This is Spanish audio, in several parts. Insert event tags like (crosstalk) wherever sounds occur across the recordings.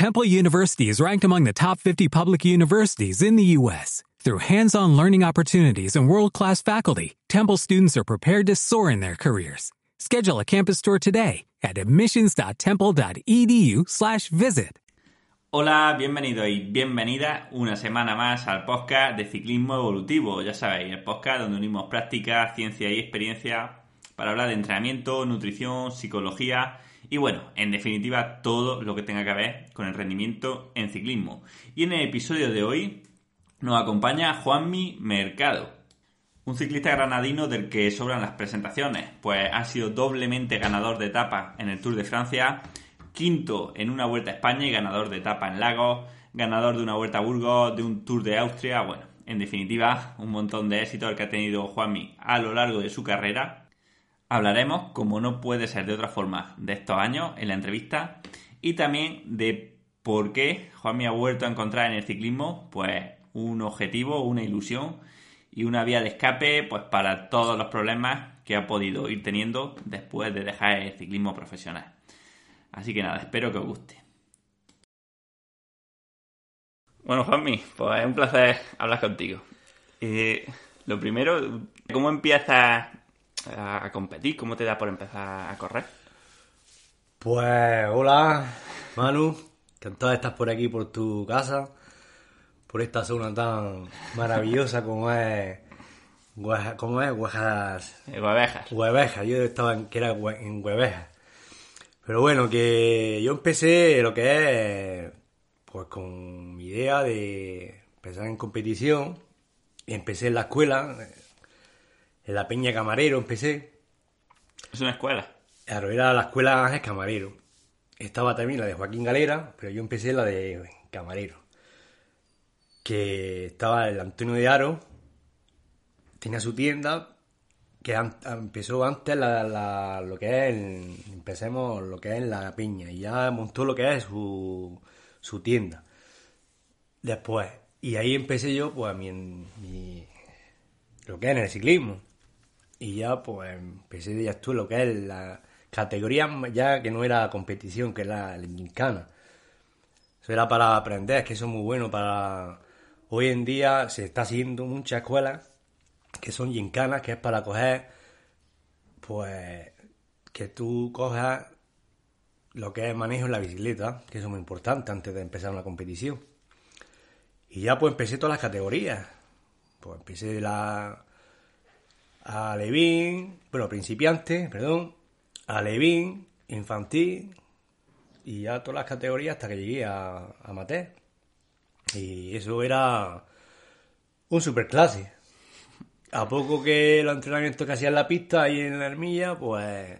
Temple University is ranked among the top 50 public universities in the U.S. Through hands-on learning opportunities and world-class faculty, Temple students are prepared to soar in their careers. Schedule a campus tour today at admissions.temple.edu/visit. Hola, bienvenido y bienvenida una semana más al podcast de Ciclismo Evolutivo. Ya sabéis, el podcast donde unimos práctica, ciencia y experiencia para hablar de entrenamiento, nutrición, psicología y bueno, en definitiva todo lo que tenga que ver con el rendimiento en ciclismo. Y en el episodio de hoy nos acompaña Juanmi Mercado, un ciclista granadino del que sobran las presentaciones, pues ha sido doblemente ganador de etapa en el Tour de Francia, quinto en una Vuelta a España y ganador de etapa en Lagos, ganador de una Vuelta a Burgos, de un Tour de Austria, bueno, en definitiva, un montón de éxito el que ha tenido Juanmi a lo largo de su carrera. Hablaremos, como no puede ser de otra forma, de estos años en la entrevista y también de por qué Juanmi ha vuelto a encontrar en el ciclismo pues un objetivo, una ilusión y una vía de escape pues para todos los problemas que ha podido ir teniendo después de dejar el ciclismo profesional. Así que nada, espero que os guste. Bueno, Juanmi, pues es un placer hablar contigo. Eh, lo primero, ¿cómo empiezas a competir? ¿Cómo te da por empezar a correr? Pues hola, Manu. Encantado de estar por aquí, por tu casa, por esta zona tan maravillosa como es. ¿Cómo es? Huejas. Eh, Huevejas. Huevejas. Yo estaba en, que era en Huevejas. Pero bueno, que yo empecé lo que es. Pues con mi idea de empezar en competición. Y empecé en la escuela, en la Peña Camarero empecé. Es una escuela. Claro, era la escuela Ángel Camarero. Estaba también la de Joaquín Galera, pero yo empecé la de Camarero. Que estaba el Antonio de Aro, tenía su tienda, que an- empezó antes la- la- lo que es, el- empecemos lo que es la piña, y ya montó lo que es su, su tienda. Después, y ahí empecé yo, pues, mi, mi- lo que es en el ciclismo. Y ya pues empecé ya tú lo que es la categoría ya que no era competición, que era la gincana. Eso era para aprender, que eso es muy bueno para... Hoy en día se está haciendo muchas escuelas que son gincanas, que es para coger, pues, que tú cojas lo que es manejo en la bicicleta, que eso es muy importante antes de empezar una competición. Y ya pues empecé todas las categorías. Pues empecé la a Levín, bueno, principiante, perdón, a infantil y ya todas las categorías hasta que llegué a, a amateur. Y eso era un superclase. A poco que los entrenamientos que hacía en la pista y en la armilla, pues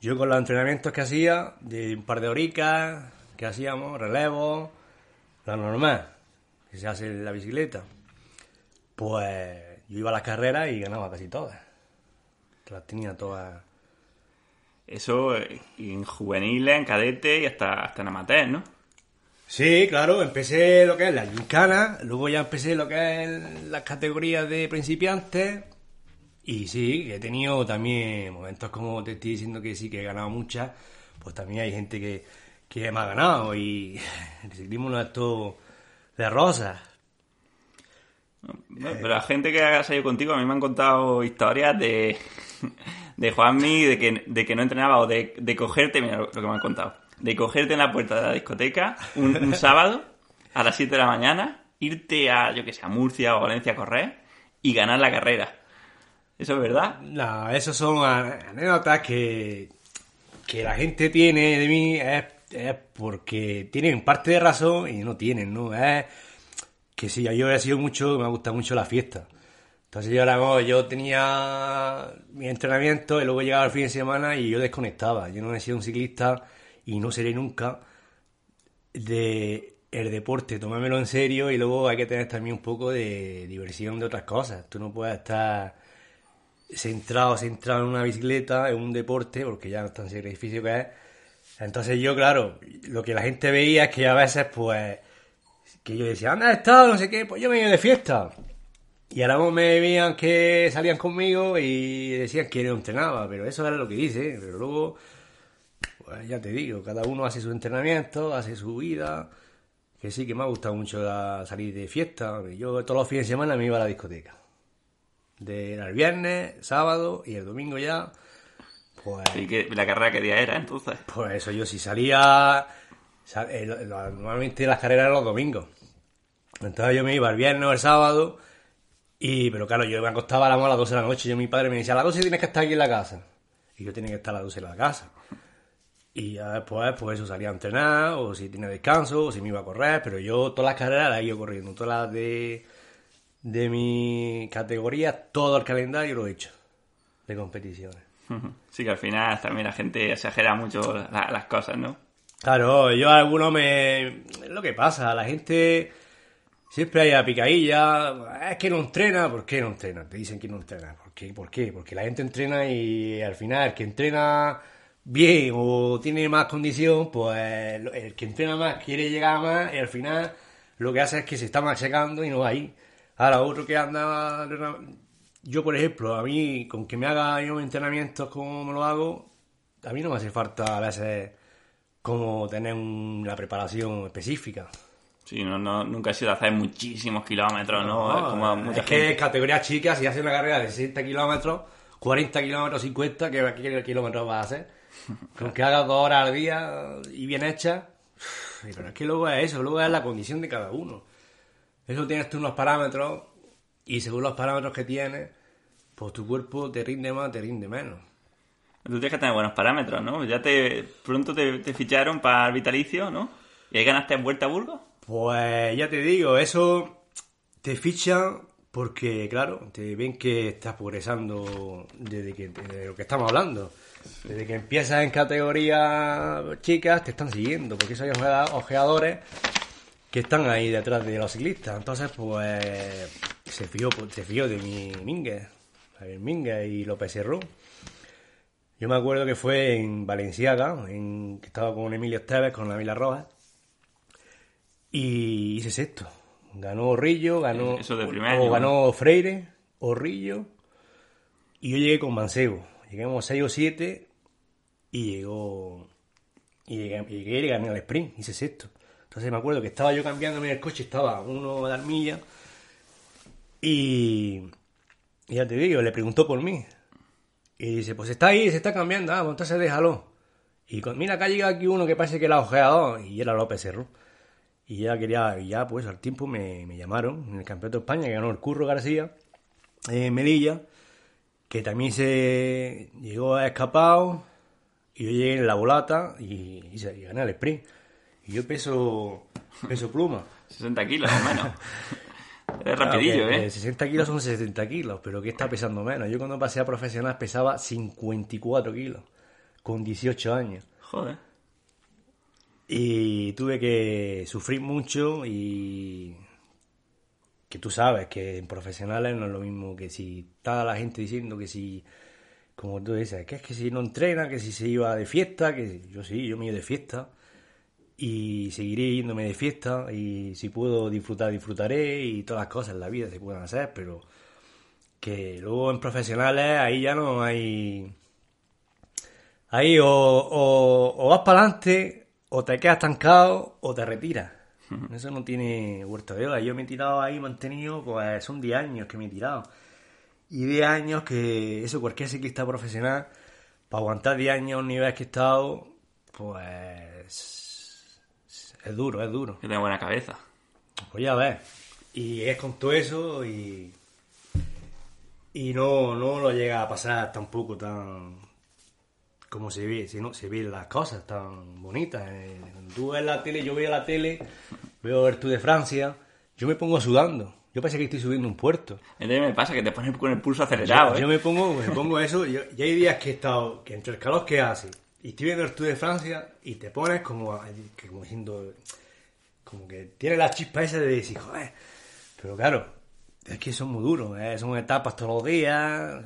yo con los entrenamientos que hacía, de un par de horicas que hacíamos, relevos, lo normal, que se hace en la bicicleta, pues yo iba a las carreras y ganaba casi todas. Las tenía todas. Eso eh, en juveniles, en cadete y hasta, hasta en amateur, ¿no? Sí, claro, empecé lo que es la gincana, luego ya empecé lo que es las categorías de principiantes y sí, he tenido también momentos como te estoy diciendo que sí que he ganado muchas, pues también hay gente que, que me ha ganado y (laughs) el ciclismo no es todo de rosas. Bueno, pero la gente que ha salido contigo a mí me han contado historias de, (laughs) de Juanmi, de que, de que no entrenaba o de, de cogerte, mira lo que me han contado, de cogerte en la puerta de la discoteca un, un (laughs) sábado a las 7 de la mañana, irte a, yo que sé, a Murcia o Valencia a correr y ganar la carrera. ¿Eso es verdad? No, eso son anécdotas que, que la gente tiene de mí, es, es porque tienen parte de razón y no tienen, ¿no? Es que sí, yo he sido mucho, me gusta mucho la fiesta. Entonces yo ahora yo tenía mi entrenamiento y luego llegaba el fin de semana y yo desconectaba. Yo no he sido un ciclista y no seré nunca de el deporte, tomármelo en serio y luego hay que tener también un poco de diversión de otras cosas. Tú no puedes estar centrado, centrado en una bicicleta, en un deporte, porque ya no es tan sacrificio que es. Entonces yo, claro, lo que la gente veía es que a veces, pues, que yo decía, ¿dónde has estado? No sé qué, pues yo me iba de fiesta. Y ahora me veían que salían conmigo y decían que no entrenaba, pero eso era lo que dice, pero luego, Pues ya te digo, cada uno hace su entrenamiento, hace su vida. Que sí, que me ha gustado mucho la- salir de fiesta. Yo todos los fines de semana me iba a la discoteca. De era el viernes, sábado y el domingo ya. Pues, ¿Y que la carrera qué día era entonces? pues eso, yo si salía. Eh, normalmente las carreras eran los domingos. Entonces yo me iba el viernes o el sábado. Y, pero claro, yo me acostaba a las a las 12 de la noche. Yo mi padre me decía, a las 12 tienes que estar aquí en la casa. Y yo tenía que estar a las 12 en la casa. Y ya después, pues eso, salía a entrenar, o si tenía descanso, o si me iba a correr, pero yo todas las carreras las he ido corriendo, todas las de, de mi categoría, todo el calendario lo he hecho, de competiciones. (laughs) Sí, que al final también la gente exagera mucho la- las cosas, ¿no? Claro, yo a algunos me... es lo que pasa, la gente siempre hay la picadilla, es que no entrena, ¿por qué no entrena? Te dicen que no entrena, ¿por qué? ¿Por qué? Porque la gente entrena y al final el que entrena bien o tiene más condición, pues el que entrena más quiere llegar más y al final lo que hace es que se está machacando y no va ahí. Ahora, otro que anda... Yo, por ejemplo, a mí, con que me haga yo entrenamientos como me lo hago, a mí no me hace falta a veces como tener una preparación específica. Sí, no, no, nunca he sido hacer muchísimos kilómetros, ¿no? es como mucha es que gente. categorías chicas, si hace una carrera de 60 kilómetros, 40 kilómetros, 50, ¿qué, qué kilómetros vas a hacer? (laughs) Con que hagas dos horas al día y bien hecha. Pero es que luego es eso, luego es la condición de cada uno. Eso tienes tú unos parámetros y según los parámetros que tienes, pues tu cuerpo te rinde más, te rinde menos. Tú tienes que tener buenos parámetros, ¿no? Ya te pronto te, te ficharon para el vitalicio, ¿no? ¿Y ahí ganaste en Vuelta a Burgos? Pues ya te digo, eso te fichan porque, claro, te ven que estás progresando desde que, de lo que estamos hablando. Desde que empiezas en categoría chicas, te están siguiendo, porque esos ojea- ojeadores que están ahí detrás de los ciclistas. Entonces, pues, se fió, se fió de mi Mínguez, Javier Mínguez y López Serrón. Yo me acuerdo que fue en Valenciaga, en, que estaba con Emilio Esteves, con la Vila Roja, y hice sexto. Ganó Orrillo, ganó. Eso de primer o año, ganó Freire, Orrillo. Y yo llegué con Mancebo. Llegamos 6 o 7 y llegó. Y llegué, llegué y gané el sprint, hice sexto. Entonces me acuerdo que estaba yo cambiándome el coche, estaba uno de armilla. Y. y ya te digo, le preguntó por mí. Y dice, pues está ahí, se está cambiando, ah, pues entonces déjalo. Y con, mira, acá llega aquí uno que parece que la ha ojeado, y era López Cerro. Y ya quería, y ya pues al tiempo me, me llamaron en el Campeonato de España, que ganó el Curro García, en Melilla, que también se llegó a escapado, y yo llegué en la volata y, y gané el sprint. Y yo peso, peso pluma. (laughs) 60 kilos, al menos. (laughs) Claro, rapidillo, ¿eh? eh, 60 kilos son 60 kilos, pero ¿qué está pesando menos? Yo cuando pasé a profesional pesaba 54 kilos, con 18 años. Joder. Y tuve que sufrir mucho y que tú sabes que en profesionales no es lo mismo que si está la gente diciendo que si, como tú dices, que es que si no entrena, que si se iba de fiesta, que yo sí, yo me iba de fiesta y seguiré yéndome de fiesta y si puedo disfrutar, disfrutaré y todas las cosas en la vida se pueden hacer, pero que luego en profesionales ahí ya no hay... Ahí o, o, o vas para adelante, o te quedas estancado, o te retiras. Eso no tiene vuelta de hora. Yo me he tirado ahí, mantenido, pues son 10 años que me he tirado. Y 10 años que eso cualquier ciclista profesional, para aguantar 10 años un nivel que he estado, pues es duro, es duro. Que tengo buena cabeza. Pues ya ves. Y es con todo eso y. Y no, no lo llega a pasar tampoco tan. como se ve, si no, se ven las cosas tan bonitas. Eh, Tú ves la tele, yo veo la tele, veo el Tour de Francia, yo me pongo sudando. Yo parece que estoy subiendo un puerto. Entonces me pasa que te pones con el pulso acelerado, Yo, ¿eh? yo me pongo, me pongo eso, y y hay días que he estado, que entre el calor que hace, y estoy viendo el Tour de Francia, y te pones como, como diciendo, como que tiene la chispa esa de decir, joder, pero claro, es que son muy duros, ¿eh? son etapas todos los días,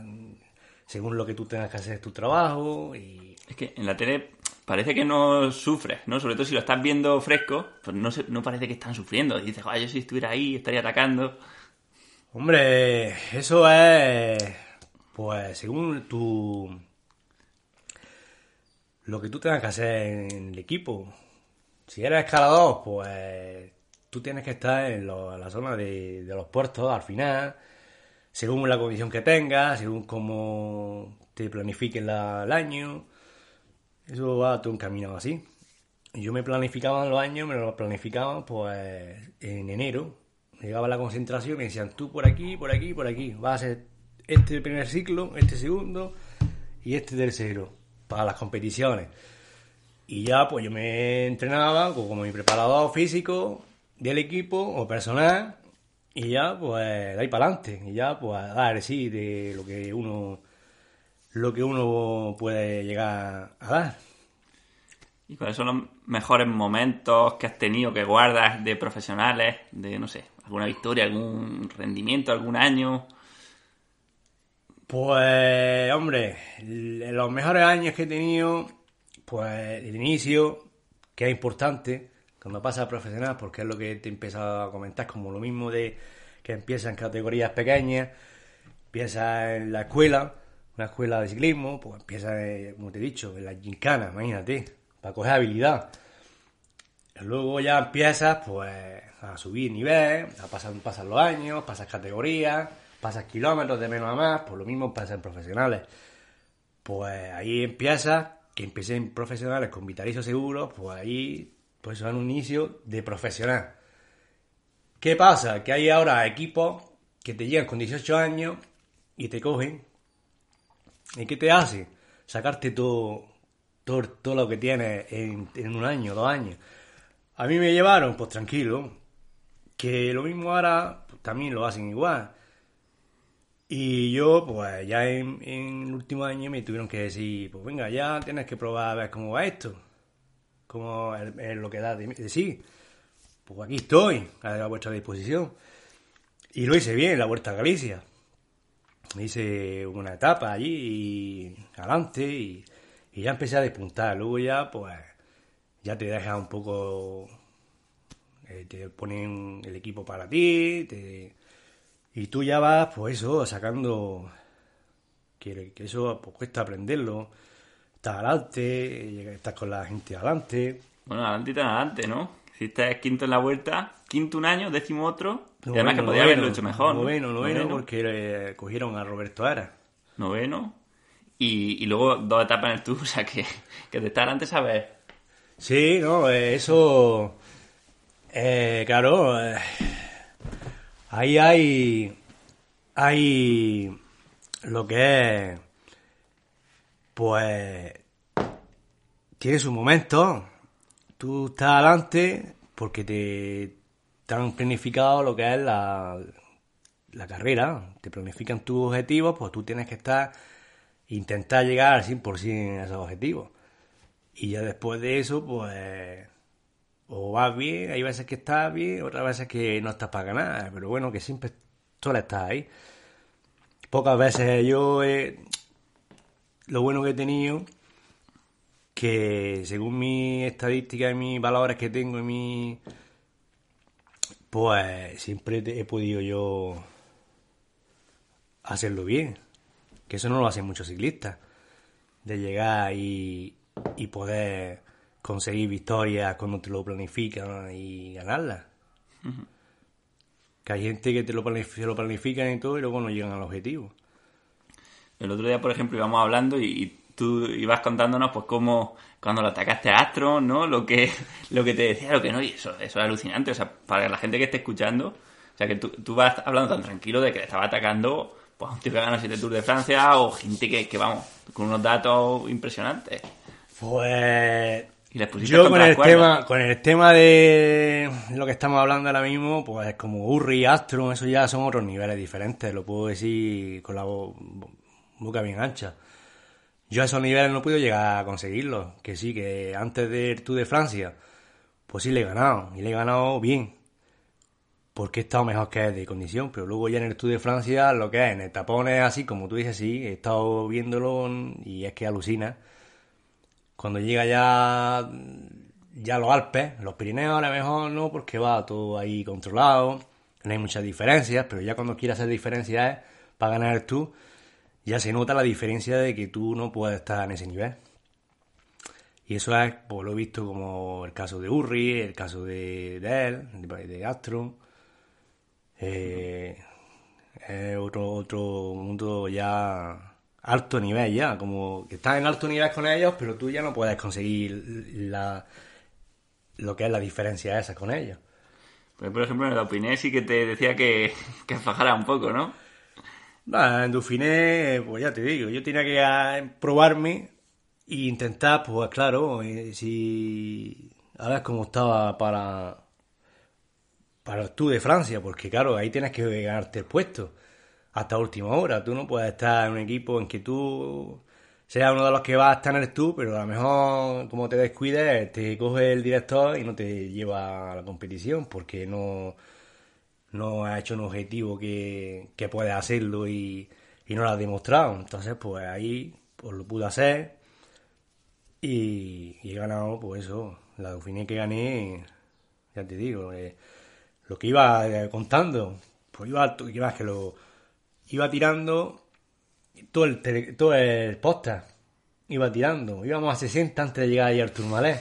según lo que tú tengas que hacer tu trabajo, y Es que en la tele parece que no sufres, ¿no? Sobre todo si lo estás viendo fresco, pues no, se- no parece que están sufriendo. Y dices, "Joder, yo si estuviera ahí estaría atacando. Hombre, eso es, pues, según tu... lo que tú tengas que hacer en el equipo. Si eres escalador, pues tú tienes que estar en, la zona de, los puertos al final, según la condición que tengas, según cómo te planifiques el año. Eso va todo un camino así. Yo me planificaba los años, me lo planificaba pues en enero. Llegaba la concentración y me decían, tú por aquí, por aquí, por aquí. Vas a ser este primer ciclo, este segundo y este tercero para las competiciones. Y ya pues yo me entrenaba como mi preparador físico del equipo o personal y ya pues de ahí para adelante y ya pues dar sí de lo que uno lo que uno puede llegar a dar. ¿Y cuáles son los mejores momentos que has tenido, que guardas de profesionales, de, no sé, alguna victoria, algún rendimiento, algún año? Pues, hombre, los mejores años que he tenido, pues el inicio, que es importante, cuando pasa a profesional, porque es lo que te empieza a comentar, como lo mismo de que empieza en categorías pequeñas, empieza en la escuela, una escuela de ciclismo, pues empieza, eh, como te he dicho, en la gincana, imagínate, para coger habilidad. Luego ya empiezas, pues, a subir nivel, a pasar, pasan los años, pasas categorías, pasas kilómetros de menos a más, pues lo mismo pasa en profesionales. Pues ahí empiezas, que empecé en profesionales con vitalicio seguro, pues ahí pues son un inicio de profesional. ¿Qué pasa? Que hay ahora equipos que te llegan con 18 años y te cogen. ¿Y qué te hace? Sacarte todo, todo, todo lo que tienes en, en un año, dos años. A mí me llevaron, pues tranquilo, que lo mismo ahora pues, también lo hacen igual. Y yo, pues ya en, el último año me tuvieron que decir, pues venga, ya tienes que probar a ver cómo va esto, cómo es, lo que da de, sí. Pues aquí estoy, a vuestra disposición. Y lo hice bien, la Vuelta a Galicia. Hice una etapa allí y adelante y, y ya empecé a despuntar. Luego ya, pues, ya te deja un poco, eh, te ponen el equipo para ti, te y tú ya vas, pues eso, sacando. Que, que eso pues, cuesta aprenderlo. Estás adelante, estás con la gente adelante. Bueno, adelante y tan adelante, ¿no? Si estás quinto en la vuelta, quinto un año, décimo otro. y además que podía haberlo hecho mejor. Noveno, ¿no? noveno, porque eh, cogieron a Roberto Ara. Noveno. Y, y luego dos etapas en el Tour, (laughs) o sea que, que de estar antes a ver. Sí, no, eh, eso. Eh, claro. Ahí hay, hay lo que es, pues, tiene su momento. Tú estás adelante porque te, han planificado lo que es la, la carrera, te planifican tus objetivos, pues tú tienes que estar, intentar llegar al 100% a esos objetivos. Y ya después de eso, pues o vas bien, hay veces que estás bien, otras veces que no estás para ganar, pero bueno, que siempre suele estar ahí. Pocas veces yo he, lo bueno que he tenido que según mi estadística y mis valores que tengo y mi pues siempre he podido yo hacerlo bien que eso no lo hacen muchos ciclistas de llegar y, y poder conseguir victorias cuando te lo planifican y ganarlas. Que hay gente que te lo, planifica, lo planifican y todo y luego no llegan al objetivo. El otro día, por ejemplo, íbamos hablando y, tú ibas contándonos pues cómo cuando lo atacaste a Astro, ¿no? Lo que, (laughs) lo que te decía, lo que no, y eso, eso es alucinante. O sea, para la gente que esté escuchando, o sea, que tú, tú vas hablando tan tranquilo de que le estaba atacando pues, un tío que gana 7 Tours de Francia o gente que, que, vamos, con unos datos impresionantes. Pues yo con el tema, con el tema de lo que estamos hablando ahora mismo, pues como Urri Astro, eso ya son otros niveles diferentes, lo puedo decir con la boca bien ancha. Yo a esos niveles no puedo llegar a conseguirlos, que sí, que antes del Tour de Francia, pues sí le he ganado, y le he ganado bien, porque he estado mejor que de condición, pero luego ya en el Tour de Francia, lo que es, en el tapón es así, como tú dices, sí, he estado viéndolo y es que alucina cuando llega ya, ya los Alpes, los Pirineos a lo mejor no, porque va todo ahí controlado, no hay muchas diferencias, pero ya cuando quieras hacer diferencias para ganar tú, ya se nota la diferencia de que tú no puedes estar en ese nivel. Y eso es, pues lo he visto como el caso de Urri, el caso de, de él, de, de Astro. Eh, es otro, otro mundo ya alto nivel ya, como que estás en alto nivel con ellos, pero tú ya no puedes conseguir la, lo que es la diferencia esa con ellos. Pues, por ejemplo, en la Dauphiné sí que te decía que, (laughs) que un poco, ¿no? en Dauphiné, pues ya te digo, yo tenía que probarme e intentar, pues claro, eh, si a ver cómo estaba para para el Tour de Francia, porque claro, ahí tienes que ganarte el puesto hasta última hora. Tú no puedes estar en un equipo en que tú seas uno de los que vas a estar en Tour, pero a lo mejor como te descuides, te coge el director y no te lleva a la competición porque no, no has hecho un objetivo que, que puedes hacerlo y, y no lo has demostrado. Entonces, pues ahí pues lo pude hacer y, he ganado, pues eso, la Dauphiné que gané, ya te digo, eh, lo que iba eh, contando, pues iba, iba que lo iba tirando todo el todo el iba tirando, íbamos a 60 antes de llegar allí al Turmalé.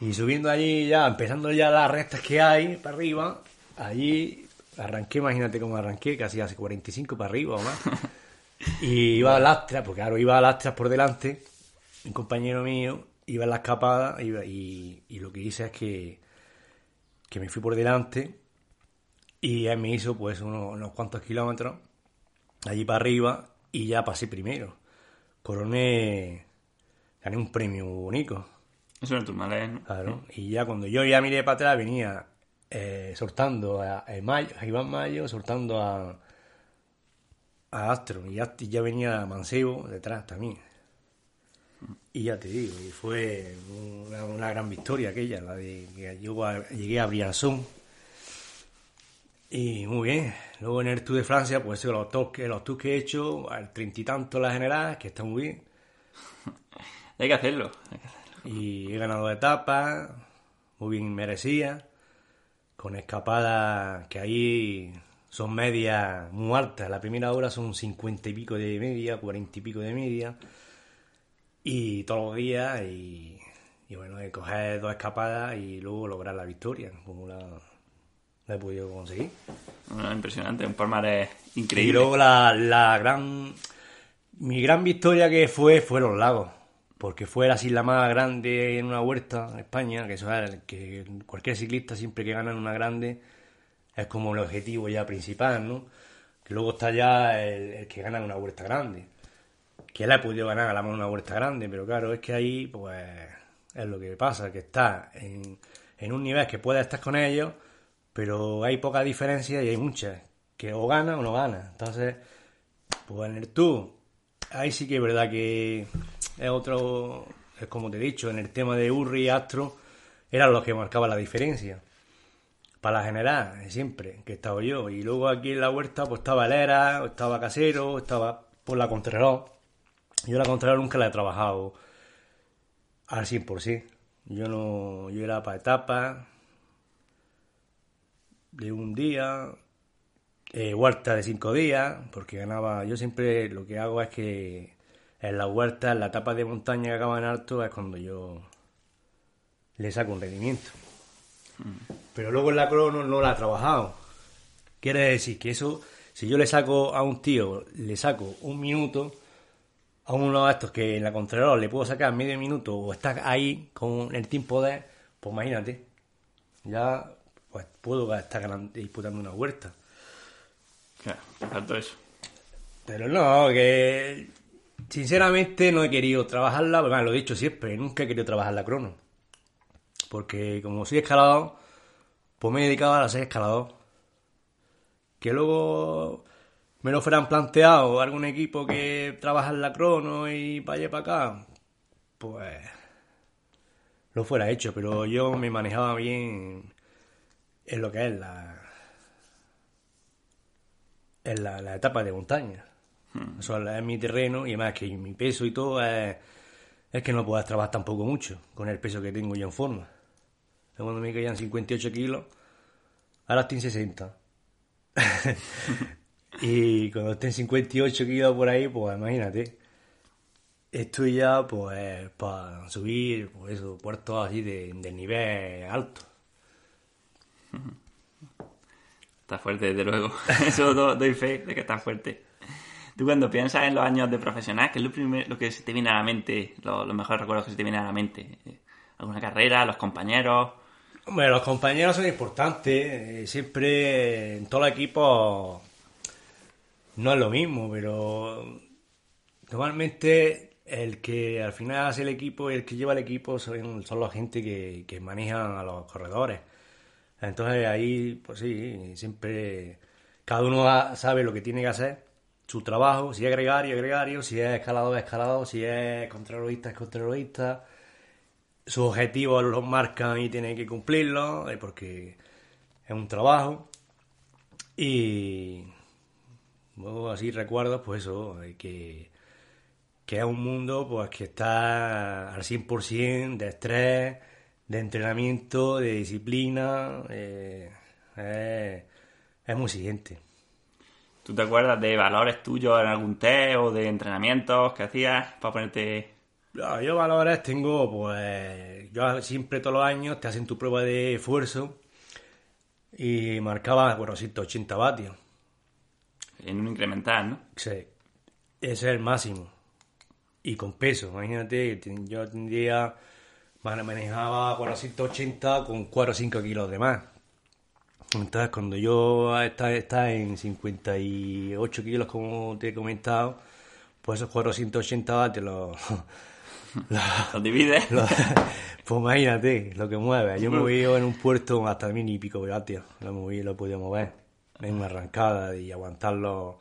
Y subiendo allí ya, empezando ya las restas que hay para arriba, allí arranqué, imagínate cómo arranqué, casi hace 45 para arriba o más. Y iba a lastras, porque claro, iba a lastras por delante, un compañero mío iba en la escapada y, y, lo que hice es que, que me fui por delante y él me hizo pues unos, cuantos kilómetros allí para arriba y ya pasé primero. Coroné, gané un premio único. Eso no es tu ¿no? Claro. Y ya cuando yo ya miré para atrás venía eh, soltando a, Mayo, a Iván Mayo, soltando a, a Astro y ya, ya venía Mancebo detrás también. Y ya te digo, y fue una, gran victoria aquella, la de que yo llegué a Briançon. Y muy bien. Luego en el Tour de Francia, pues los tours que, los tours que he hecho, al treinta y tanto la general, que está muy bien. (laughs) hay, que hacerlo, Y he ganado etapas, muy bien merecía, con escapadas que ahí son medias muy altas. La primera hora son cincuenta y pico de media, cuarenta y pico de media y todos los días y, y bueno, coger dos escapadas y luego lograr la victoria, como la, he podido conseguir. impresionante, un palmarés increíble. Y luego la, la gran, mi gran victoria que fue, fue los lagos, porque fue la isla más grande en una huerta en España, que eso es que cualquier ciclista siempre que gana en una grande es como el objetivo ya principal, ¿no? Que luego está ya el, el que gana en una huerta grande que él ha podido ganar a la mano una vuelta grande, pero claro, es que ahí, pues, es lo que pasa, que está en, en un nivel que puede estar con ellos, pero hay poca diferencia y hay muchas, que o gana o no gana. Entonces, pues en el tú, ahí sí que es verdad que es otro, es como te he dicho, en el tema de Urri y Astro, eran los que marcaban la diferencia. Para la general, siempre, que estaba yo. Y luego aquí en la huerta, pues estaba Lera, estaba Casero, estaba por la Contrarreloj yo la contraria nunca la he trabajado al 100%. Yo no, yo era para etapas de un día, eh, huerta de cinco días, porque ganaba, yo siempre lo que hago es que en la huerta, en la etapa de montaña que acaba en alto, es cuando yo le saco un rendimiento. Mm. Pero luego en la crono no la he trabajado. Quiere decir que eso, si yo le saco a un tío, le saco un minuto, a uno de estos que en la Contralor le puedo sacar medio minuto o está ahí con el tiempo de, pues imagínate, ya pues puedo estar disputando una huerta. Claro, falta eso. Pero no, que sinceramente no he querido trabajarla, bueno, lo he dicho siempre, nunca he querido trabajar la crono. Porque como soy escalador, pues me he dedicado a ser escalador. Que luego me lo fueran planteado algún equipo que trabaja en la crono y para allá para acá, pues lo fuera hecho, pero yo me manejaba bien en lo que es la en la, etapa de montaña. Hmm. Eso es mi terreno y además que mi peso y todo es, es que no puedes trabajar tampoco mucho con el peso que tengo yo en forma. Cuando me caían 58 kilos, ahora estoy en 60. (laughs) Y cuando estén 58 kilos por ahí, pues imagínate. estoy ya pues para subir pues eso, puertos así de, de nivel alto. Está fuerte, desde luego. (laughs) Eso do- doy fe de que está fuerte. Tú cuando piensas en los años de profesional, ¿qué es lo, primero, lo que se te viene a la mente? Lo- Los mejores recuerdos que se te vienen a la mente. Eh, ¿Alguna carrera? ¿Los compañeros? Hombre, los compañeros son importantes. eh, Siempre en todos los equipos no es lo mismo, pero normalmente el que al final hace el equipo y el que lleva el equipo son, son la gente que, que manejan a los corredores. Entonces ahí, pues sí, siempre cada uno sabe lo que tiene que hacer, su trabajo, si es gregario, gregario, si es escalador, escalador, si es contrarrelojista, es contrarrelojista sus objetivos los marcan y tienen que cumplirlos, eh, porque es un trabajo. Y luego así recuerdo, pues eso, eh, que, que es un mundo pues que está al 100% de estrés, de entrenamiento, de disciplina, eh, es, es muy siguiente. ¿Tú te acuerdas de valores tuyos en algún test o de entrenamientos que hacías para ponerte... No, yo valores tengo, pues, yo siempre todos los años te hacen tu prueba de esfuerzo y marcaba 480 vatios. en un incremental, ¿no? Sí, ese es el máximo. Y con peso, imagínate, yo tendría, manejaba 480 con 4 o 5 kilos de más. Entonces, cuando yo está, está en 58 kilos, como te he comentado, pues esos 480 vatios (laughs) (laughs) los... los- Los divides. (laughs) pues imagínate lo que mueve. Yo me moví en un puerto hasta mil y pico vatios. Lo moví, lo podía mover. En una arrancada y aguantarlo.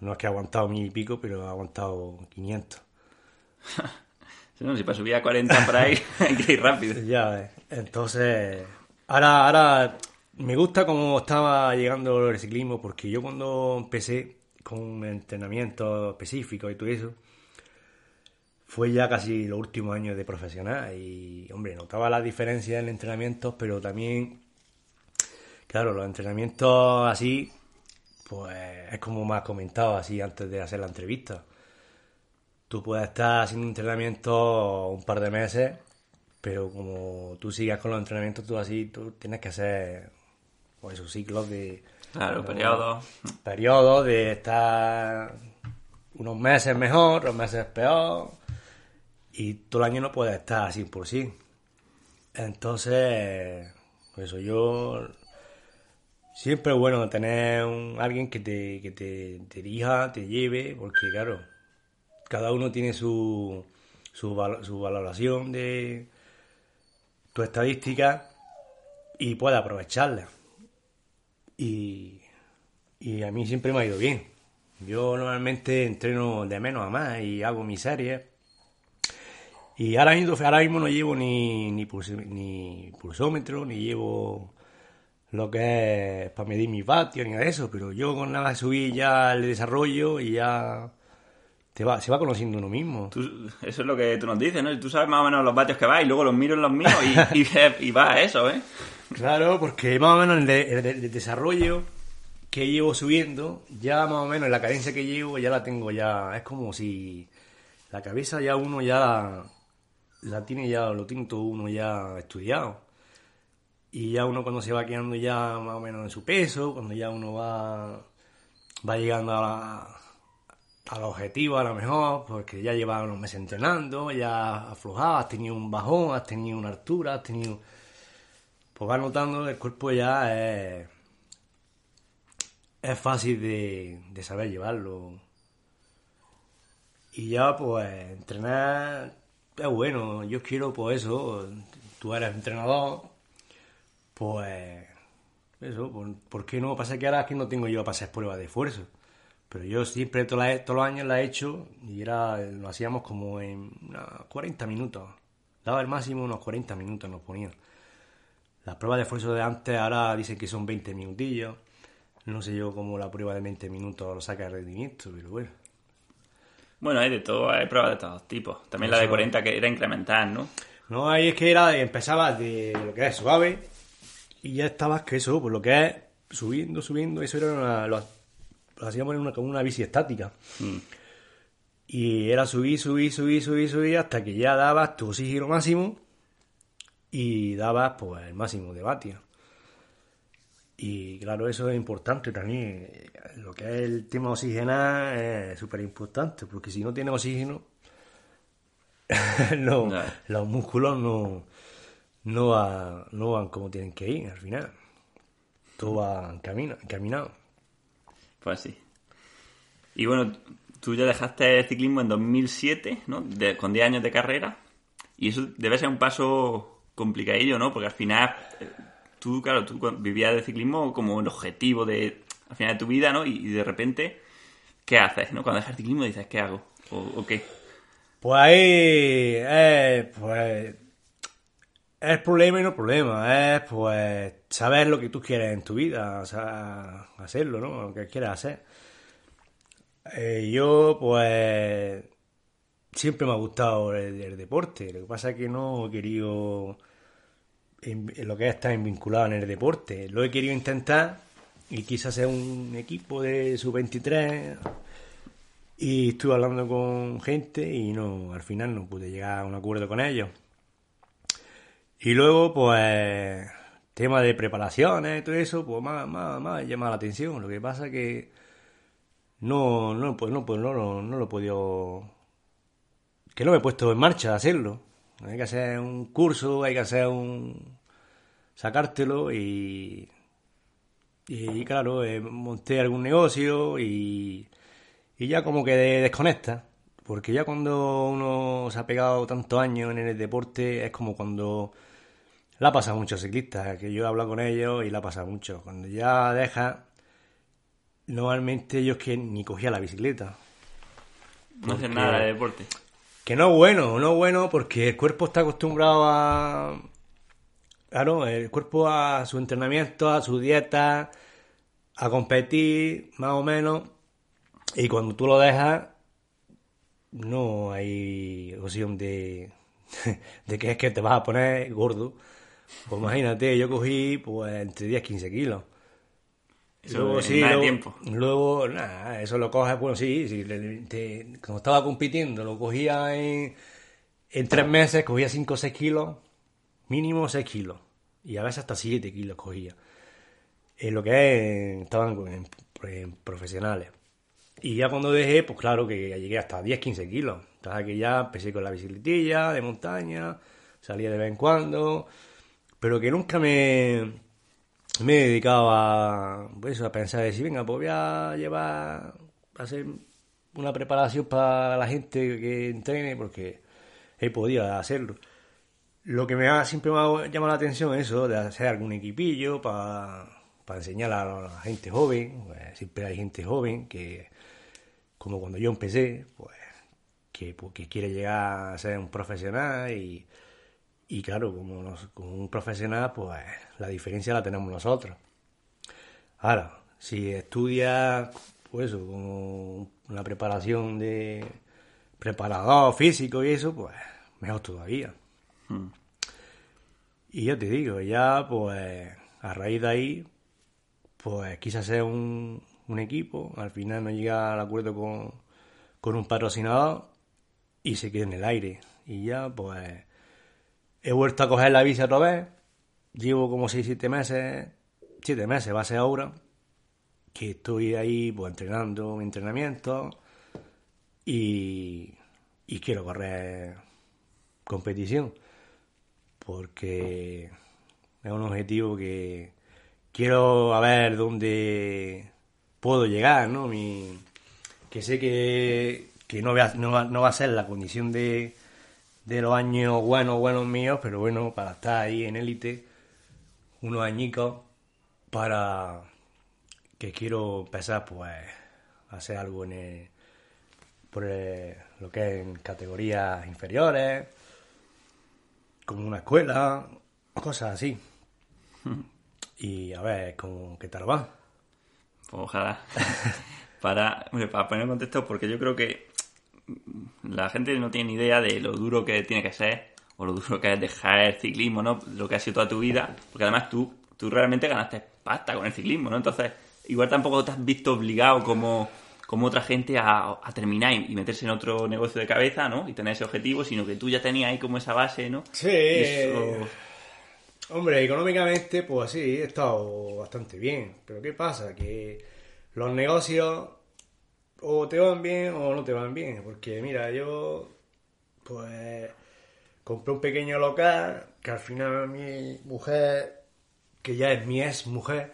No es que he aguantado mil y pico, pero he aguantado 500. No, si para subir a 40 por ahí (laughs) hay que ir rápido. Ya ves. Entonces, ahora, ahora me gusta cómo estaba llegando el ciclismo, porque yo cuando empecé con entrenamiento específico y todo eso, fue ya casi los últimos años de profesional y, hombre, notaba las diferencias en entrenamientos, pero también, claro, los entrenamientos así, pues es como me has comentado así antes de hacer la entrevista. Tú puedes estar haciendo entrenamiento un par de meses, pero como tú sigas con los entrenamientos, tú así, tú tienes que hacer pues, esos ciclos de... Claro, periodos. Periodos de estar unos meses mejor, otros meses peor, y todo el año no puedes estar al 100%. Entonces, por eso yo... Siempre es bueno tener un, alguien que te, que te dirija, te lleve, porque claro, cada uno tiene su, su, val- su valoración de tu estadística y puede aprovecharla. Y, y a mí siempre me ha ido bien. Yo normalmente entreno de menos a más y hago mis series. Y ahora mismo, no llevo ni, ni, pulsómetro, ni llevo lo que es para medir mis vatios, ni nada de eso. Pero yo con nada subí ya el desarrollo y ya te va, se va conociendo uno mismo. Tú- eso es lo que tú nos dices, ¿no? Tú sabes más o menos los vatios que vas y luego los miro en los míos y, (laughs) y, y va a eso, ¿eh? Claro, porque más o menos el, de- el de- el desarrollo que llevo subiendo, ya más o menos la cadencia que llevo ya la tengo ya. Es como si la cabeza ya uno ya la, la tiene ya, lo tiene todo uno ya estudiado. Y ya uno cuando se va quedando ya más o menos en su peso, cuando ya uno va, va llegando a la- al objetivo a lo mejor, porque ya llevas unos meses entrenando, ya aflojado, has tenido un bajón, has tenido una altura, has tenido pues vas notando el cuerpo ya es, es fácil de, de saber llevarlo. Y ya, pues, entrenar es bueno. Yo quiero, pues, eso. Tú eres entrenador, pues, eso, ¿por qué no? Pasa que ahora es que no tengo yo para hacer pruebas de esfuerzo. Pero yo siempre, todos los, años la he hecho y era, lo hacíamos como en unos 40 minutos. Daba el máximo unos 40 minutos nos ponían. Las pruebas de esfuerzo de antes ahora dicen que son 20 minutillos. No sé yo cómo la prueba de 20 minutos lo saca el rendimiento, pero bueno. Bueno, hay de todo, hay pruebas de todos tipos. También la de 40 que era incremental, ¿no? No, ahí es que era, empezabas de lo que es suave y ya estabas que eso, pues lo que es subiendo, subiendo, eso era una, lo hacíamos en una, como una bici estática. Y era subir, subir, subir, subir, subir hasta que ya dabas tu oxígeno máximo y dabas pues el máximo de vatios. Y claro, eso es importante también. Lo que es el tema oxigenar es súper importante, porque si no tiene oxígeno, (laughs) no, los músculos no, no, no van como tienen que ir al final. Todo va encaminado. Pues sí. Y bueno, tú ya dejaste el ciclismo en 2007, ¿no? con 10 años de carrera. Y eso debe ser un paso complicadillo, ¿no? Porque al final, eh, tú, claro, tú vivías de ciclismo como el objetivo de, al final de tu vida, ¿no? Y, de repente, ¿qué haces, no? Cuando dejas el ciclismo dices, ¿qué hago? ¿O, qué? Pues ahí, eh, pues, es problema y no problema. Es, pues, saber lo que tú quieres en tu vida, o sea, hacerlo, ¿no? Lo que quieras hacer. Eh, yo, pues, siempre me ha gustado el, deporte. Lo que pasa es que no he querido lo que es estar vinculado en el deporte. Lo he querido intentar y quise hacer un equipo de sub-23 y estuve hablando con gente y no al final no pude llegar a un acuerdo con ellos. Y luego, pues, tema de preparaciones y todo eso, pues más, más, más llama la atención. Lo que pasa que no, no, pues no, pues no, no, no lo he podido... Que no me he puesto en marcha a hacerlo. Hay que hacer un curso, hay que hacer un... sacártelo y... Y claro, eh, monté algún negocio y... Y ya como que desconecta. Porque ya cuando uno se ha pegado tantos años en el deporte es como cuando la pasa mucho ciclistas, que yo he hablado con ellos y la pasa mucho. Cuando ya deja, normalmente ellos que ni cogía la bicicleta. No hacen nada de deporte. Que no es bueno, no es bueno porque el cuerpo está acostumbrado a... Claro, el cuerpo a su entrenamiento, a su dieta, a competir, más o menos. Y cuando tú lo dejas, no hay opción de, (laughs) de que es que te vas a poner gordo. Pues imagínate, yo cogí pues entre 10 y 15 kilos. luego, sí, luego, tiempo. Luego, nada, eso lo coges, bueno, sí, sí como estaba compitiendo, lo cogía en, en tres meses, cogía 5 o 6 kilos, mínimo 6 kilos, y a veces hasta 7 kilos cogía. En lo que es, estaban en, profesionales. Y ya cuando dejé, pues claro que ya llegué hasta 10, 15 kilos. Entonces que ya empecé con la bicicletilla de montaña, salía de vez en cuando, pero que nunca me, me he dedicado a, pues, a pensar de si venga, pues voy a llevar, a hacer una preparación para la gente que entrene, porque he podido hacerlo. Lo que me ha, siempre me ha llamado la atención es eso, de hacer algún equipillo para, para enseñar a la gente joven, pues, siempre hay gente joven que, como cuando yo empecé, pues que, pues, que quiere llegar a ser un profesional y y claro, como, un profesional, pues la diferencia la tenemos nosotros. Ahora, si estudias, pues eso, como una preparación de preparador físico y eso, pues mejor todavía. Hmm. Y yo te digo, ya pues a raíz de ahí, pues quise hacer un, un equipo, al final no llega al acuerdo con, con un patrocinador y se queda en el aire. Y ya pues He vuelto a coger la bici otra vez. Llevo como 6-7 meses, 7 meses va a ser ahora, que estoy ahí pues entrenando mi entrenamiento y, y quiero correr competición porque es un objetivo que quiero a ver dónde puedo llegar, ¿no? Que sé que, que no, no, no va a ser la condición de, de los años buenos, buenos míos, pero bueno, para estar ahí en élite, unos añicos, para que quiero empezar pues a hacer algo en el, por lo que es en categorías inferiores, como una escuela, cosas así. (laughs) Y a ver, como, ¿qué tal va? Pues ojalá. (laughs) para, para poner en contexto, porque yo creo que la gente no tiene ni idea de lo duro que tiene que ser o lo duro que es dejar el ciclismo, ¿no? Lo que ha sido toda tu vida, porque además tú, tú realmente ganaste pasta con el ciclismo, ¿no? Entonces, igual tampoco te has visto obligado como, como otra gente a, terminar y, meterse en otro negocio de cabeza, ¿no? Y tener ese objetivo, sino que tú ya tenías ahí como esa base, ¿no? Sí. Hombre, económicamente, pues sí, he estado bastante bien. Pero ¿qué pasa? Que los negocios o te van bien o no te van bien. Porque mira, yo pues compré un pequeño local que al final mi mujer, que ya es mi ex mujer,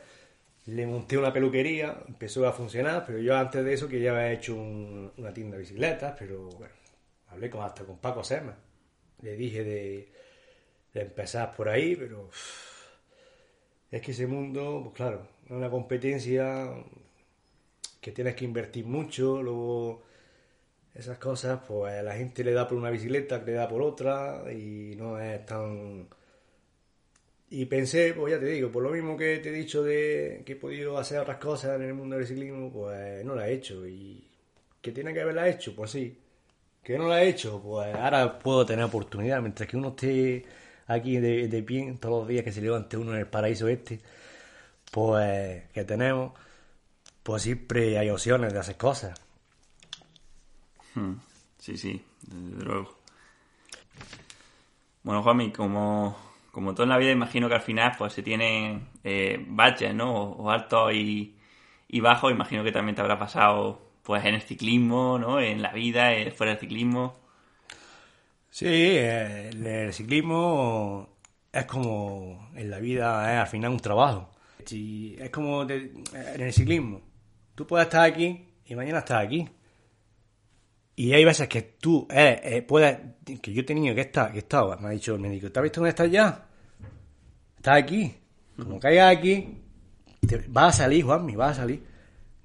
le monté una peluquería, empezó a funcionar, pero yo antes de eso que ya había hecho una tienda de bicicletas, pero bueno, hablé con, hasta con Paco Sema. Le dije de, empezar por ahí, pero es que ese mundo, pues claro, es una competencia que tienes que invertir mucho, luego esas cosas, pues la gente le da por una bicicleta, le da por otra y no es tan y pensé, pues ya te digo, por lo mismo que te he dicho de que he podido hacer otras cosas en el mundo del ciclismo, pues no la he hecho. ¿Y que tiene que haberla hecho? Pues sí. ¿Que no la he hecho? Pues ahora puedo tener oportunidad. Mientras que uno esté aquí de, de pie todos los días que se levante uno en el paraíso este, pues que tenemos, pues siempre hay opciones de hacer cosas. Hmm. Sí, sí, desde luego. Bueno, Juanmi, como como todo en la vida, imagino que al final pues se tienen eh, baches, ¿no? O, altos y, bajos. Imagino que también te habrá pasado pues en el ciclismo, ¿no? En la vida, eh, fuera del ciclismo. Sí, eh, el ciclismo es como en la vida, es al final un trabajo. es como en el ciclismo. Tú puedes estar aquí y mañana estás aquí. Y hay veces que tú eh, puedes, que yo he tenido que estar, que estaba, me ha dicho el médico, ¿te has visto dónde estás ya? Estás aquí. Como caigas aquí, te, vas a salir, Juanmi, vas a salir.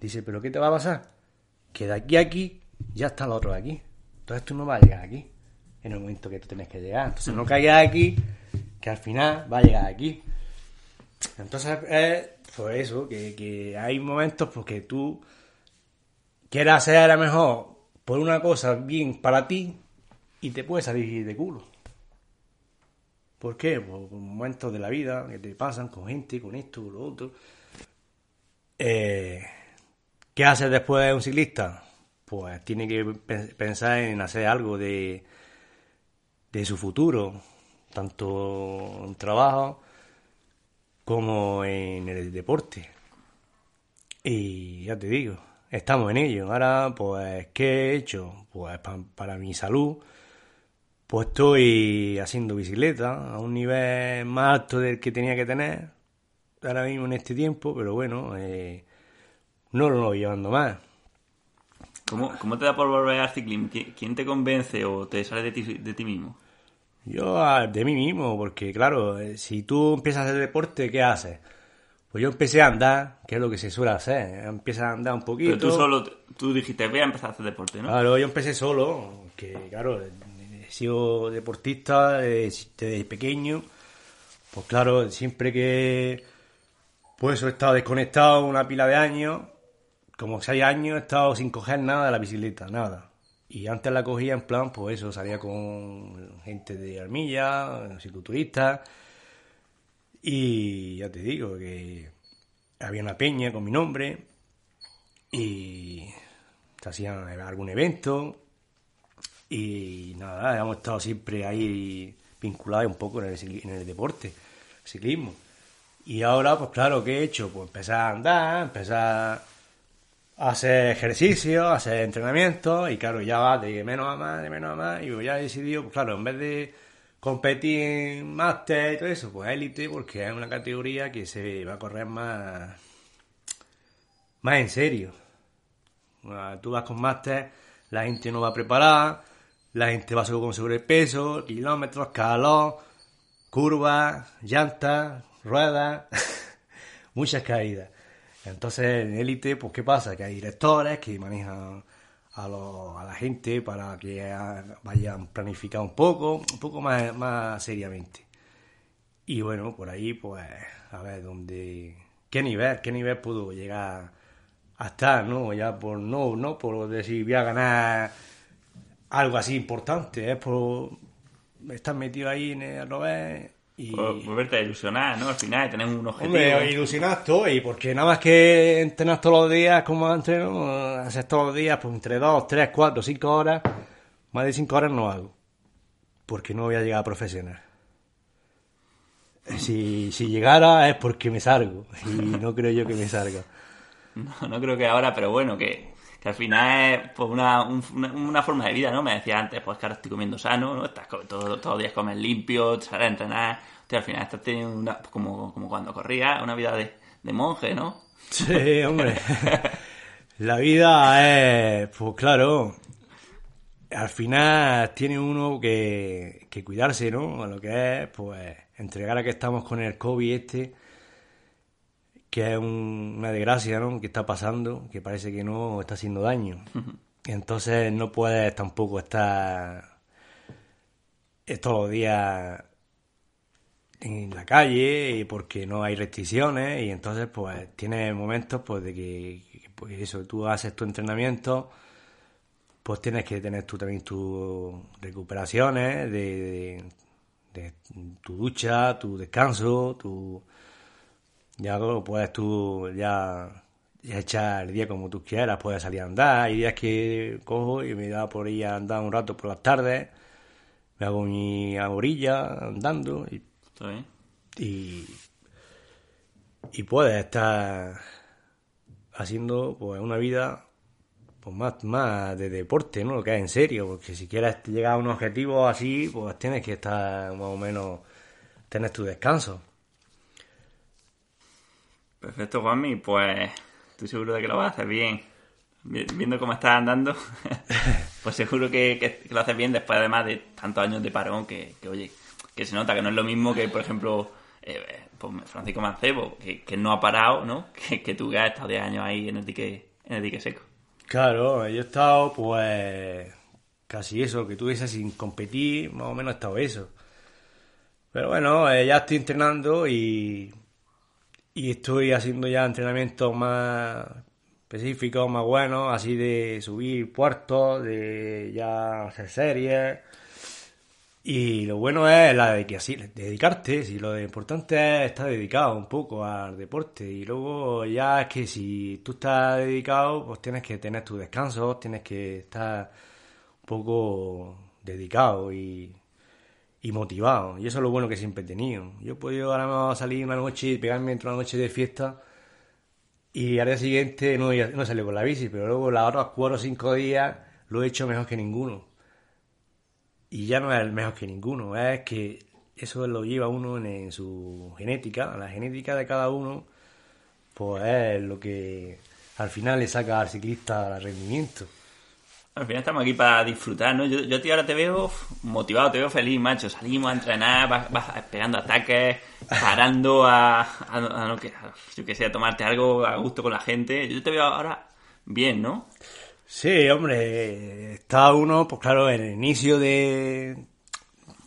Dice, ¿pero qué te va a pasar? Que de aquí a aquí ya está el otro de aquí. Entonces tú no vas a llegar aquí en el momento que tú tienes que llegar. Entonces no caigas aquí, que al final va a llegar aquí. Entonces es pues eso, que, que hay momentos porque tú quieras hacer a lo mejor por una cosa bien para ti y te puede salir de culo. ¿Por qué? Por momentos de la vida que te pasan con gente, con esto, con lo otro. Eh, ¿Qué hace después un ciclista? Pues tiene que pensar en hacer algo de, de su futuro, tanto en trabajo como en el deporte. Y ya te digo, estamos en ello. Ahora, pues, ¿qué he hecho? Pues para, mi salud, pues estoy haciendo bicicleta a un nivel más alto del que tenía que tener ahora mismo en este tiempo, pero bueno, eh, no lo voy llevando más. ¿Cómo, ¿Cómo, te da por volver al ciclismo? ¿Quién te convence o te sale de ti, de ti mismo? Yo de mí mismo, porque claro, eh, si tú empiezas a hacer deporte, ¿qué haces? Pues yo empecé a andar, que es lo que se suele hacer. Empieza a andar un poquito. Pero tú solo, tú dijiste, voy a empezar a hacer deporte, ¿no? Claro, yo empecé solo, que claro, he sido deportista desde pequeño. Pues claro, siempre que pues he estado desconectado una pila de años, como seis años he estado sin coger nada de la bicicleta, nada. Y antes la cogía en plan, pues eso, salía con gente de armilla, cicloturistas y ya te digo que había una peña con mi nombre y se hacían algún evento y nada, hemos estado siempre ahí vinculados un poco en el, en el deporte, ciclismo. Y ahora, pues claro, ¿qué he hecho? Pues empezar a andar, empezar hacer ejercicio, hacer entrenamiento y claro, ya va de menos a más, de menos a más y ya he decidido, pues claro, en vez de competir en máster y todo eso, pues élite, porque es una categoría que se va a correr más, más en serio. Tú vas con máster, la gente no va preparada, la gente va solo con sobrepeso, kilómetros, calor, curvas, llantas, ruedas, (laughs) muchas caídas. Entonces en élite, pues ¿qué pasa? Que hay directores que manejan a, la gente para que vayan planificado un poco, un poco más, más seriamente. Y bueno, por ahí, pues, a ver dónde, qué nivel, qué nivel puedo llegar a estar, ¿no? Ya por no, no por decir voy a ganar algo así importante, es por estar metido ahí en el Y... Volverte a ilusionar, ¿no? Al final, tener un objetivo. Hombre, ilusionado estoy, porque nada más que entrenar todos los días como entreno, hacer todos los días, pues entre 2, 3, 4, 5 horas, más de 5 horas no hago, porque no voy a llegar a profesional. Si, si llegara es porque me salgo, y no creo yo que me salga. (laughs) No, no creo que ahora, pero bueno, que, al final es pues, una, una, forma de vida, ¿no? Me decía antes, pues que ahora estoy comiendo sano, ¿no? Estás todo, todos los días comes limpio, sales a entrenar, al final estás teniendo una, como, como cuando corría, una vida de, de monje, ¿no? Sí, hombre. La vida es, pues claro, al final tiene uno que, que cuidarse, ¿no? A lo que es, pues, entregar a que estamos con el COVID este que es una desgracia, ¿no? Que está pasando, que parece que no está haciendo daño. Entonces no puedes tampoco estar todos los días en la calle porque no hay restricciones y entonces pues tienes momentos pues de que, pues eso tú haces tu entrenamiento pues tienes que tener tú también tus recuperaciones de, de tu ducha, tu descanso, tu ya lo puedes tú ya, echar el día como tú quieras, puedes salir a andar. Hay días que cojo y me da por ir a andar un rato por las tardes, me hago mi orilla andando y, y, y puedes estar haciendo pues una vida pues más, más de deporte, ¿no? Lo que es en serio, porque si quieres llegar a un objetivo así, pues tienes que estar más o menos, tener tu descanso. Perfecto, Juanmi. Pues estoy seguro de que lo vas a hacer bien. Viendo cómo estás andando, (laughs) pues seguro que, lo haces bien después además de tantos años de parón que, oye, que se nota que no es lo mismo que, por ejemplo, eh, pues Francisco Mancebo, que, no ha parado, ¿no? (laughs) Que, tú que has estado 10 años ahí en el dique, en el dique seco. Claro, yo he estado pues casi eso, que tú dices sin competir, más o menos he estado eso. Pero bueno, eh, ya estoy entrenando y y estoy haciendo ya entrenamientos más específicos, más buenos, así de subir puertos, de ya hacer series. Y lo bueno es la de que así, dedicarte, si lo importante es estar dedicado un poco al deporte. Y luego ya es que si tú estás dedicado, pues tienes que tener tus descansos, tienes que estar un poco dedicado y y motivado. Y eso es lo bueno que siempre he tenido. Yo he podido ahora salir una noche y pegarme entre una noche de fiesta y al día siguiente no, no salí con la bici, pero luego las otras cuatro o cinco días lo he hecho mejor que ninguno. Y ya no es el mejor que ninguno, es que eso lo lleva uno en, su genética, la genética de cada uno, pues es lo que al final le saca al ciclista rendimiento. Al final estamos aquí para disfrutar, ¿no? Yo, yo ahora te veo motivado, te veo feliz, macho. Salimos a entrenar, vas, vas pegando ataques, parando a, a, no, que, yo que sé, a tomarte algo a gusto con la gente. Yo te veo ahora bien, ¿no? Sí, hombre, está uno, pues claro, en el inicio de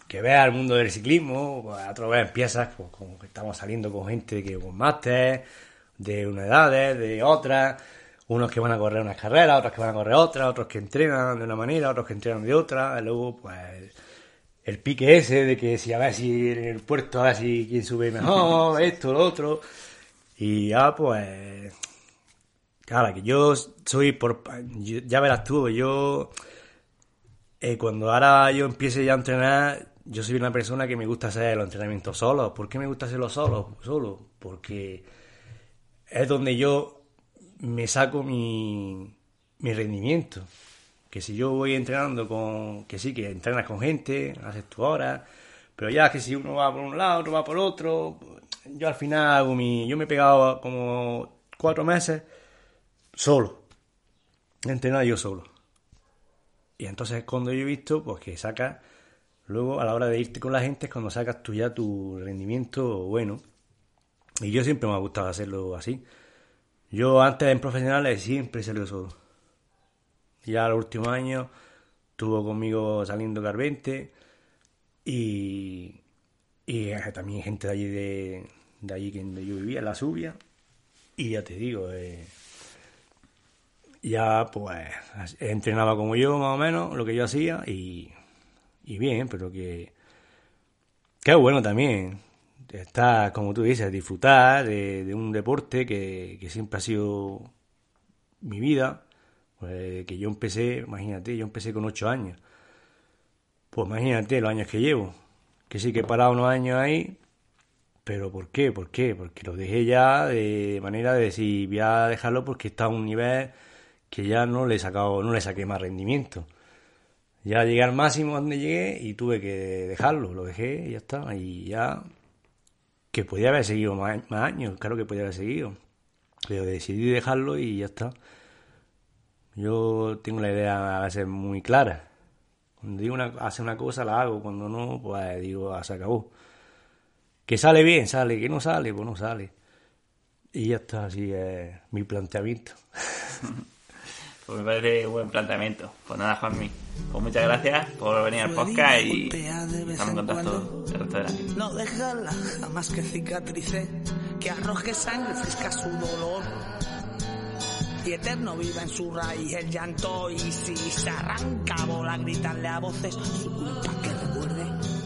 que vea el mundo del ciclismo, pues a otra vez empiezas, pues como que estamos saliendo con gente que con máster, de una edades, de otras unos que van a correr unas carreras, otros que van a correr otras, otros que entrenan de una manera, otros que entrenan de otra, luego pues el pique ese de que si a ver si en el puerto a ver si quién sube mejor, (laughs) esto, lo otro, y ya pues claro que yo soy por ya verás tú, yo eh, cuando ahora yo empiece ya a entrenar, yo soy una persona que me gusta hacer los entrenamientos solo. ¿Por qué me gusta hacerlo solo? Solo, porque es donde yo me saco mi, mi rendimiento. Que si yo voy entrenando con, que sí, que entrenas con gente, haces tu hora, pero ya que si uno va por un lado, otro va por otro, yo al final hago mi, yo me he pegado como cuatro meses solo, entrenado yo solo. Y entonces cuando yo he visto, pues que sacas, luego a la hora de irte con la gente es cuando sacas tú ya tu rendimiento bueno. Y yo siempre me ha gustado hacerlo así. Yo antes en profesionales siempre salí solo. Ya los últimos años estuvo conmigo saliendo Carvente y, y también gente de allí de, de allí donde yo vivía, la subia. Y ya te digo, eh, ya pues entrenaba como yo más o menos, lo que yo hacía y, y bien, pero que, Que es bueno también. Está, como tú dices, disfrutar de, un deporte que, siempre ha sido mi vida. Pues que yo empecé, imagínate, yo empecé con ocho años. Pues imagínate los años que llevo. Que sí que he parado unos años ahí, pero ¿por qué? ¿Por qué? Porque lo dejé ya de manera de decir, voy a dejarlo porque está a un nivel que ya no le he sacado, no le saqué más rendimiento. Ya llegué al máximo donde llegué y tuve que dejarlo, lo dejé y ya está. Y ya que podía haber seguido más, años, claro que podía haber seguido. Pero decidí dejarlo y ya está. Yo tengo la idea a veces muy clara. Cuando digo una, hacer una cosa la hago, cuando no, pues digo, ah, se acabó. Que sale bien, sale, que no sale, pues no sale. Y ya está, así es mi planteamiento. (laughs) pues me parece un buen planteamiento. Pues nada, Juanmi. Pues muchas gracias por venir al podcast y estamos en contacto el resto de la vida. No dejarla jamás que cicatrice, que arroje sangre fresca su dolor. Y eterno viva en su raíz el llanto y si se arranca bola gritarle a voces su culpa que recuerde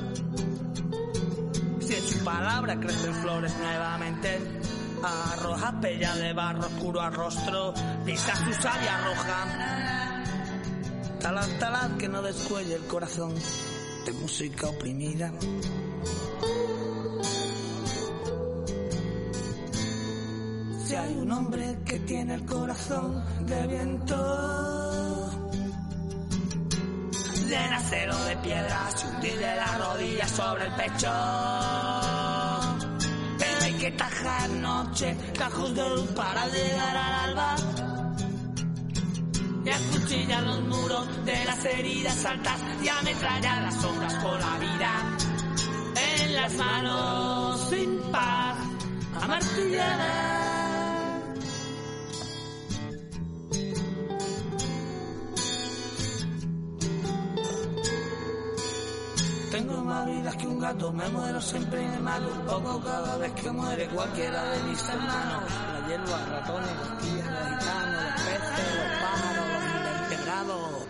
palabra crecen flores nuevamente. Arroja pella de barro oscuro al rostro, pisa su savia roja. Talad, talad que no descuelle el corazón de música oprimida. Si hay un hombre que tiene el corazón de viento, de acero de piedra, hundir de las rodillas sobre el pecho que tajar noche, cajos de luz para llegar al alba. Y acuchillar los muros de las heridas altas y ametrallar las sombras por la vida. En las manos sin paz, amartilladas. Gato, me muero siempre y me mato un poco cada vez que muere cualquiera de mis hermanos. La hierba, ratones, costillas de gitanos, los peces, los pájaros, los invertebrados.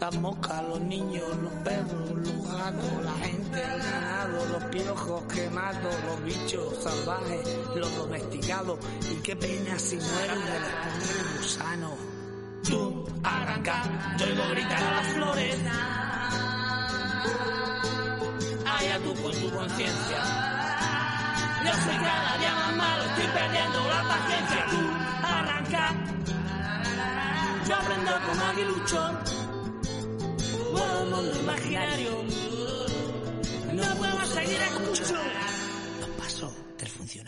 Las moscas, los niños, los perros, los gatos, la gente, el ganado, los piojos que mato, los bichos salvajes, los domesticados. Y qué pena si mueren de los gusanos. Tú arranca, yo oigo gritar a las flores tú con tu conciencia. Yo soy cada día más malo, estoy perdiendo la paciencia. Tú arranca, yo aprendo como aguilucho. un mundo imaginario, no puedo seguir escucho. Los pasos del funcionario.